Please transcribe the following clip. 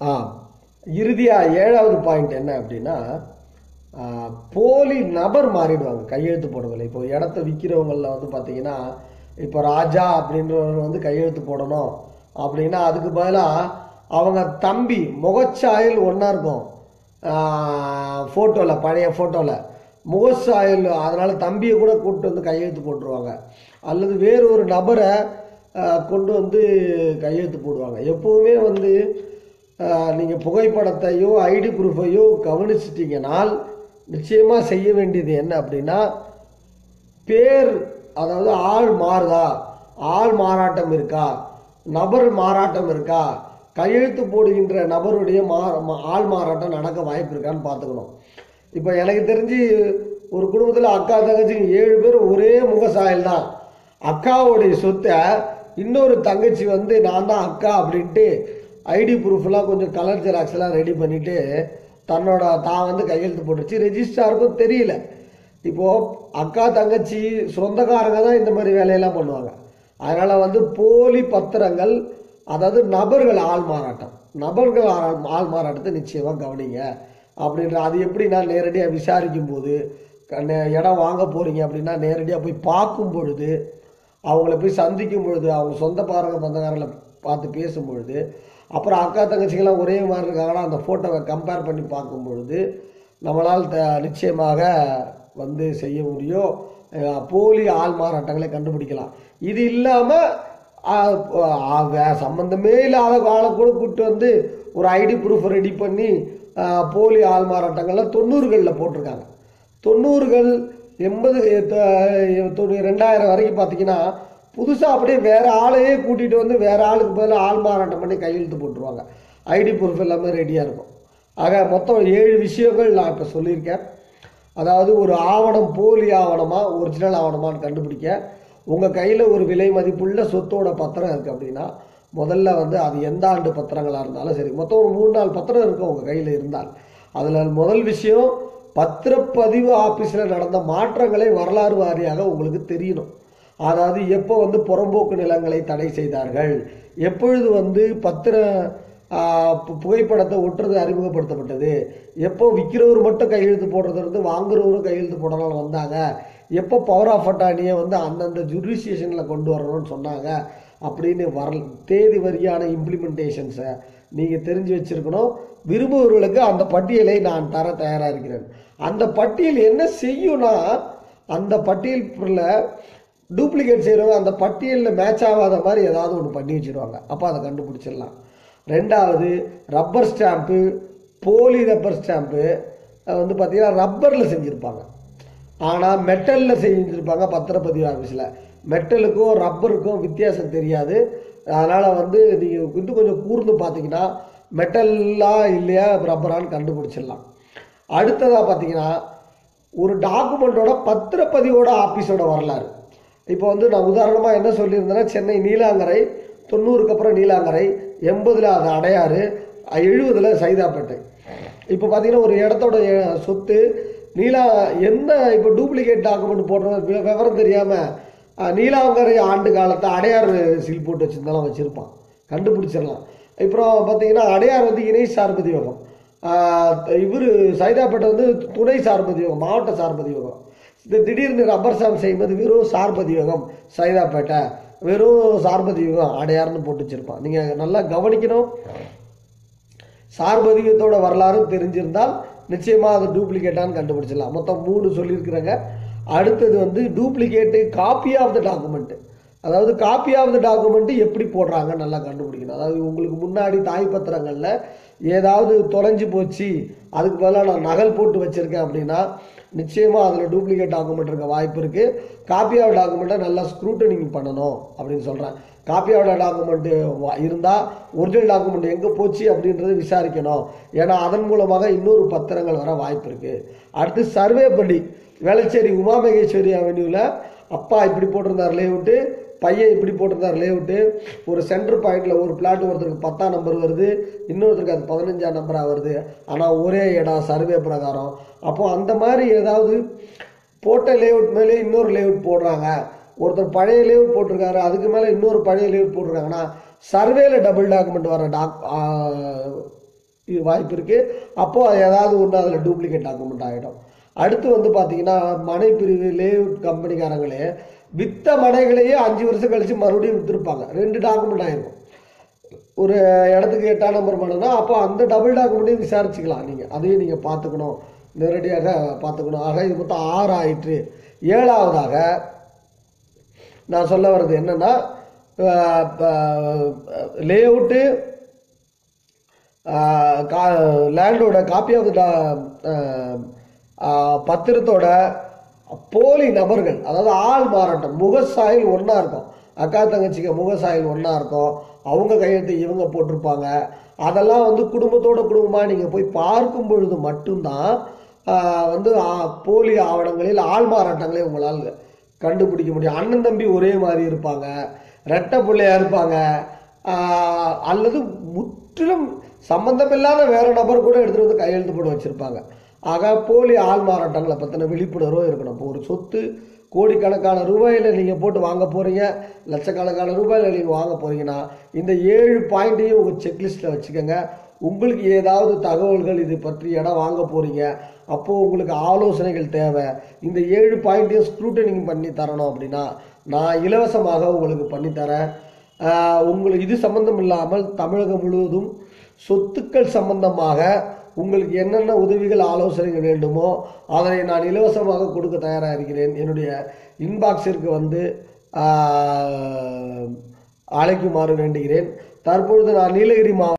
ஆ இறுதியாக ஏழாவது பாயிண்ட் என்ன அப்படின்னா போலி நபர் மாறிடுவாங்க கையெழுத்து போடுறதில்ல இப்போ இடத்த விற்கிறவங்களில் வந்து பார்த்தீங்கன்னா இப்போ ராஜா அப்படின்றவர் வந்து கையெழுத்து போடணும் அப்படின்னா அதுக்கு பதிலாக அவங்க தம்பி முகச்சாயல் ஒன்றா இருக்கும். ஃபோட்டோவில் பழைய ஃபோட்டோவில் முகச்சாயல் அதனால் தம்பியை கூட கூப்பிட்டு வந்து கையெழுத்து போட்டுருவாங்க. அல்லது வேறு ஒரு நபரை கொண்டு வந்து கையெழுத்து போடுவாங்க. எப்போவுமே வந்து நீங்கள் புகைப்படத்தையோ ஐடி ப்ரூஃபையோ கவனிச்சிட்டிங்கனால் நிச்சயமாக செய்ய வேண்டியது என்ன அப்படின்னா பேர் அதாவது ஆள் மாறுதா? ஆள் மாறாட்டம் இருக்கா? நபர் மாறாட்டம் இருக்கா? கையெழுத்து போடுகின்ற நபருடைய மா மா- ஆள் மாறாட்டம் நடக்க வாய்ப்பு இருக்கான்னு பார்த்துக்கணும். இப்போ எனக்கு தெரிஞ்சு ஒரு குடும்பத்தில் அக்கா தங்கச்சி ஏழு பேர் ஒரே முகசாயல் தான் அக்காவுடைய சொத்தை இன்னொரு தங்கச்சி வந்து நான் தான் அக்கா அப்படின்ட்டு ஐடி ப்ரூஃப்லாம் கொஞ்சம் கலர் ஜெராக்ஸ் எல்லாம் ரெடி பண்ணிவிட்டு தன்னோட தான் வந்து கையெழுத்து போட்டுருச்சு. ரெஜிஸ்ட்ராருக்கும் தெரியல. இப்போது அக்கா தங்கச்சி சொந்தக்காரங்க தான் இந்த மாதிரி வேலையெல்லாம் பண்ணுவாங்க. அதனால் வந்து போலி பத்திரங்கள் அதாவது நபர்கள் ஆள் மாறாட்டம். நபர்கள் ஆள் ஆள் மாறாட்டத்தை நிச்சயமாக கவனிங்க. அப்படின்ற அது எப்படி நான் நேரடியாக விசாரிக்கும் போது க- நே- இடம் வாங்க போகிறீங்க அப்படின்னா நேரடியாக போய் பார்க்கும் பொழுது அவங்கள போய் சந்திக்கும் பொழுது அவங்க சொந்த பாருங்க சொந்தக்காரங்களை பார்த்து பேசும்பொழுது அப்புறம் அக்கா தங்கச்சிங்கெல்லாம் ஒரே மாதிரி இருக்காங்கன்னா அந்த ஃபோட்டோவை கம்பேர் பண்ணி பார்க்கும் பொழுது நம்மளால் த நிச்சயமாக வந்து செய்ய முடியும் போலி ஆள் மாறாட்டங்களை கண்டுபிடிக்கலாம். இது இல்லாமல் சம்மந்தமே இல்லாத ஆளை கூட கூப்பிட்டு வந்து ஒரு ஐடி ப்ரூஃப் ரெடி பண்ணி போலி ஆள் மாறாட்டங்கள்லாம் தொண்ணூறுகளில் போட்டிருக்காங்க. தொண்ணூறுகள் எண்பது ரெண்டாயிரம் வரைக்கும் பார்த்தீங்கன்னா புதுசாக அப்படியே வேறு ஆளையே கூட்டிகிட்டு வந்து வேறு ஆளுக்கு பதில் ஆள் மாறாட்டம் பண்ணி கையெழுத்து போட்டுருவாங்க. ஐடி ப்ரூஃப் எல்லாமே ரெடியாக இருக்கும். ஆக மொத்தம் ஏழு விஷயங்கள் நான் இப்போ சொல்லியிருக்கேன். அதாவது ஒரு ஆவணம் போலி ஆவணமா ஒரிஜினல் ஆவணமான்னு கண்டுபிடிக்க உங்கள் கையில் ஒரு விலை மதிப்புள்ள சொத்தோட பத்திரம் இருக்குது அப்படின்னா முதல்ல வந்து அது எந்த ஆண்டு பத்திரங்களாக இருந்தாலும் சரி மொத்தம் ஒரு மூணு நாலு பத்திரம் இருக்கும் உங்கள் கையில் இருந்தால். அதில் முதல் விஷயம் பத்திரப்பதிவு ஆஃபீஸில் நடந்த மாற்றங்களை வரலாறு வாரியாக உங்களுக்கு தெரியணும். அதாவது எப்போ வந்து புறம்போக்கு நிலங்களை தடை செய்தார்கள்? எப்பொழுது வந்து பத்திர புகைப்படத்தை ஒட்டுறது அறிமுகப்படுத்தப்பட்டது? எப்போ விற்கிறவர் மட்டும் கையெழுத்து போடுறது இருந்து வாங்குறவரும் கையெழுத்து போடலாம் வந்தாங்க? எப்போ பவர் ஆஃப் அட்டானியை வந்து அந்தந்த ஜுடிஷியேஷனில் கொண்டு வரணும்னு சொன்னாங்க? அப்படின்னு வர தேதி வரியான இம்ப்ளிமெண்டேஷன்ஸை நீங்கள் தெரிஞ்சு வச்சிருக்கணும். விரும்புபவர்களுக்கு அந்த பட்டியலை நான் தர தயாராக இருக்கிறேன். அந்த பட்டியல் என்ன செய்யும்னா அந்த பட்டியலில் டூப்ளிகேட் செய்கிறவங்க அந்த பட்டியலில் மேட்ச் ஆகாத மாதிரி ஏதாவது ஒன்று பண்ணி வச்சிருவாங்க. அப்போ அதை கண்டுபிடிச்சிடலாம். ரெண்டாவது ரப்பர் ஸ்டாம்ப்பு போலி ரப்பர் ஸ்டாம்ப்பு வந்து பார்த்திங்கன்னா ரப்பரில் செஞ்சுருப்பாங்க. ஆனால் மெட்டலில் செஞ்சுருப்பாங்க பத்திரப்பதிவு ஆஃபீஸில் மெட்டலுக்கும் ரப்பருக்கும் வித்தியாசம் தெரியாது. அதனால் வந்து நீங்கள் இன்னும் கொஞ்சம் கூர்ந்து பார்த்தீங்கன்னா மெட்டல்லாம் இல்லையா ரப்பரான்னு கண்டுபிடிச்சிடலாம். அடுத்ததாக பார்த்தீங்கன்னா ஒரு டாக்குமெண்ட்டோட பத்திரப்பதிவோட ஆஃபீஸோட வரலாறு. இப்போ வந்து நான் உதாரணமாக என்ன சொல்லியிருந்தேன்னா சென்னை நீலாங்கரை தொண்ணூறுக்கு அப்புறம் நீலாங்கரை எண்பதில் அது அடையாறு எழுபதில் சைதாப்பேட்டை. இப்போ பார்த்தீங்கன்னா ஒரு இடத்தோட சொத்து நீலா என்ன இப்போ டூப்ளிகேட் டாக்குமெண்ட் போடுற விவரம் தெரியாமல் நீலாங்கரை ஆண்டு காலத்தை அடையார் சீல் போட்டு வச்சிருந்தாலும் வச்சுருப்பான். கண்டுபிடிச்சிடலாம். அப்புறம் பார்த்தீங்கன்னா அடையார் வந்து இணை சார்பதி யோகம் இவர் சைதாப்பேட்டை வந்து துணை சார்பதி யோகம் மாவட்ட சார்பதி யோகம் இந்த திடீர்னு ரப்பர் ஸ்டாம்ப் செய்யும்போது வெறும் சார்பதி யுகம் சைதாப்பேட்டை வெறும் சார்பதி யுகம் அடையார்னு போட்டு வச்சிருப்பான். நீங்கள் நல்லா கவனிக்கணும். சார்பதிகத்தோட வரலாறு தெரிஞ்சிருந்தால் நிச்சயமாக அது டூப்ளிகேட்டான்னு கண்டுபிடிச்சிடலாம். மொத்தம் மூணு சொல்லியிருக்கிறாங்க. அடுத்தது வந்து duplicate copy of the document அதாவது காப்பி ஆஃப் த டாக்குமெண்ட்டு எப்படி போடுறாங்க நல்லா கண்டுபிடிக்கணும். அதாவது உங்களுக்கு முன்னாடி தாய் பத்திரங்களில் ஏதாவது தொலைஞ்சு போச்சு அதுக்கு பதிலாக நான் நகல் போட்டு வச்சுருக்கேன் அப்படின்னா நிச்சயமாக அதில் டூப்ளிகேட் டாக்குமெண்ட் இருக்க வாய்ப்பு இருக்குது காப்பி ஆஃப் டாக்குமெண்ட்டை நல்லா ஸ்க்ரூட்டனிங் பண்ணணும் அப்படின்னு சொல்கிறேன் காப்பி ஆஃப் இருந்தால் ஒரிஜினல் டாக்குமெண்ட் எங்கே போச்சு அப்படின்றத விசாரிக்கணும். ஏன்னா அதன் மூலமாக இன்னொரு பத்திரங்கள் வர வாய்ப்பு இருக்குது அடுத்து சர்வே படி வேளச்சேரி உமா மகேஸ்வரி அவென்யூவில் அப்பா இப்படி போட்டிருந்தார் லேவுட்டு பையன் இப்படி போட்டிருந்தார் லேஅவுட்டு ஒரு சென்டர் பாயிண்டில் ஒரு பிளாட் ஒருத்தருக்கு பத்தாம் நம்பர் வருது இன்னொருத்தருக்கு அது பதினஞ்சாம் நம்பராக வருது. ஆனால் ஒரே இடம் சர்வே பிரகாரம். அப்போது அந்த மாதிரி ஏதாவது போட்ட லேஅவுட் மேலே இன்னொரு லேஅவுட் போடுறாங்க. ஒருத்தர் பழைய லேஅவுட் போட்டிருக்காரு அதுக்கு மேலே இன்னொரு பழைய லேஅவுட் போட்டிருக்காங்கன்னா சர்வேல டபுள் டாக்குமெண்ட் வர டாக் இது வாய்ப்பு இருக்குது அப்போது ஏதாவது ஒன்று அதில் டூப்ளிகேட் டாக்குமெண்ட் ஆகிடும் அடுத்து வந்து பார்த்தீங்கன்னா மனை பிரிவு லேஅவுட் கம்பெனிக்காரங்களே வித்த மனைகளையே அஞ்சு வருஷம் கழித்து மறுபடியும் விற்றுருப்பாங்க ரெண்டு டாக்குமெண்ட் ஆயிருக்கும் ஒரு இடத்துக்கு எட்டாம் நம்பர் பண்ணுனா அப்போ அந்த டபுள் டாக்குமெண்ட்டையும் விசாரிச்சுக்கலாம் நீங்கள் அதையும் நீங்கள் பார்த்துக்கணும். நேரடியாக பார்த்துக்கணும். ஆக இது மொத்தம் ஆறு ஆயிற்று. ஏழாவதாக நான் சொல்ல வர்றது என்னன்னா கா லேண்டோட காப்பி ஆஃப் பத்திரத்தோட போலி நபர்கள் அதாவது ஆள் மாறாட்டம் முகசாயில் ஒன்றா இருக்கும். அக்கா தங்கச்சிக்கு முகசாயில் ஒன்றா இருக்கும். அவங்க கையெழுத்து இவங்க போட்டிருப்பாங்க. அதெல்லாம் வந்து குடும்பத்தோட குடும்பமாக நீங்கள் போய் பார்க்கும் பொழுது மட்டும்தான் வந்து போலி ஆவணங்களில் ஆள் மாறாட்டங்களை உங்களால் கண்டுபிடிக்க முடியும். அண்ணன் தம்பி ஒரே மாதிரி இருப்பாங்க ரெட்டை பிள்ளையாக இருப்பாங்க அல்லது முற்றிலும் சம்பந்தமில்லாத வேறு நபர் கூட எடுத்துகிட்டு வந்து கையெழுத்து போட வச்சுருப்பாங்க. ஆக போலி ஆள் மாறாட்டங்களை பற்றின விழிப்புணர்வும் இருக்கணும். இப்போ ஒரு சொத்து கோடிக்கணக்கான ரூபாயில் நீங்கள் போட்டு வாங்க போகிறீங்க லட்சக்கணக்கான ரூபாயில் நீங்கள் வாங்க போகிறீங்கன்னா இந்த ஏழு பாயிண்ட்டையும் உங்கள் செக்லிஸ்ட்டில் வச்சுக்கோங்க. உங்களுக்கு ஏதாவது தகவல்கள் இது பற்றி இடம் வாங்க போகிறீங்க அப்போது உங்களுக்கு ஆலோசனைகள் தேவை. இந்த ஏழு பாயிண்ட்டையும் ஸ்க்ரூட்டனிங் பண்ணி தரணும் அப்படின்னா நான் இலவசமாக உங்களுக்கு பண்ணித்தரேன் உங்களுக்கு இது சம்மந்தம் இல்லாமல் தமிழகம் முழுவதும் சொத்துக்கள் சம்பந்தமாக உங்களுக்கு என்னென்ன உதவிகள் ஆலோசனைகள் வேண்டுமோ அதனை நான் இலவசமாக கொடுக்க தயாராக இருக்கிறேன் என்னுடைய இன்பாக்ஸிற்கு வந்து அழைக்குமாறு வேண்டுகிறேன். தற்பொழுது நான் நீலகிரி மாவட்டம்